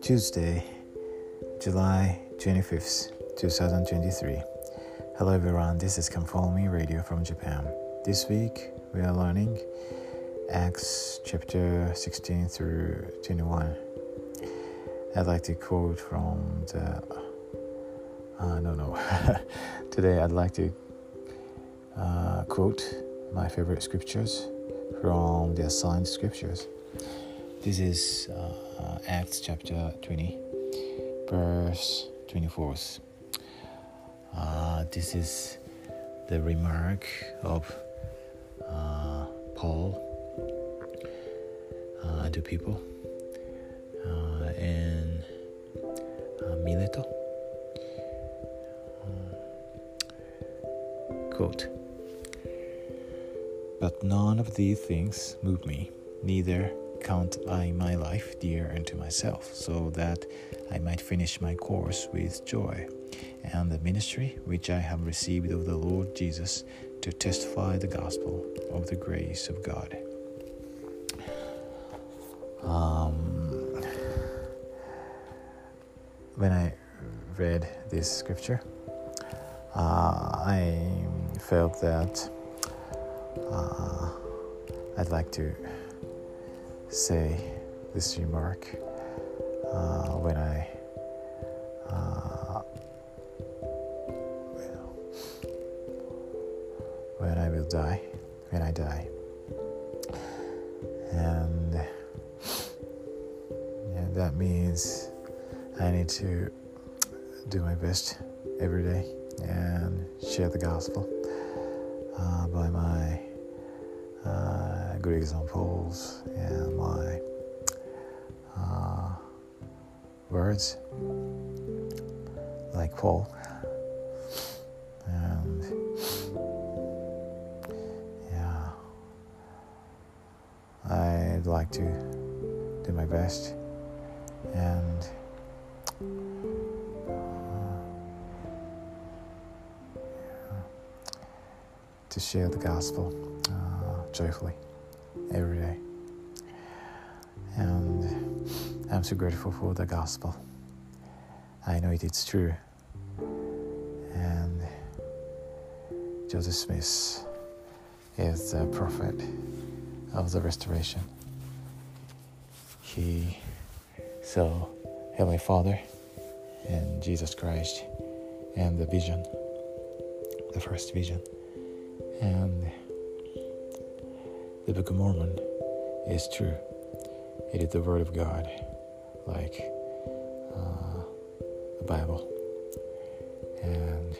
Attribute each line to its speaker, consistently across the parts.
Speaker 1: Tuesday, July 25th, 2023. Hello everyone, this is Come Follow Me Radio from Japan. This week we are learning Acts chapter 16 through 21. I'd like to quote from the. Uh, no, no. Today I'd like to uh, quote my favorite scriptures from the assigned scriptures. This is uh, Acts chapter 20, verse 24. Uh, this is the remark of uh, Paul uh, to people uh, in uh, Mileto. Quote But none of these things move me, neither count I my life dear unto myself, so that I might finish my course with joy, and the ministry which I have received of the Lord Jesus to testify the gospel of the grace of God. Um, when I read this scripture, uh, I felt that uh, I'd like to say this remark uh, when I uh, when I will die, when I die, and yeah, that means I need to do my best every day and share the gospel uh, by my good examples and my uh, words, like Paul. And yeah, I'd like to do my best and to share the gospel uh, joyfully every day. And I'm so grateful for the gospel. I know it is true. And Joseph Smith is the prophet of the restoration. He saw Heavenly Father and Jesus Christ and the vision, the first vision. And the Book of Mormon is true. It is the Word of God, like uh, the Bible. And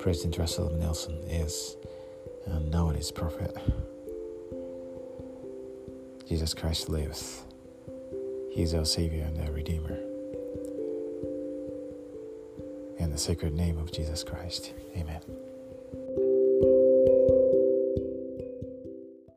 Speaker 1: President Russell. Nelson is uh, known as prophet. Jesus Christ lives. He is our Savior and our Redeemer. In the sacred name of Jesus Christ. Amen.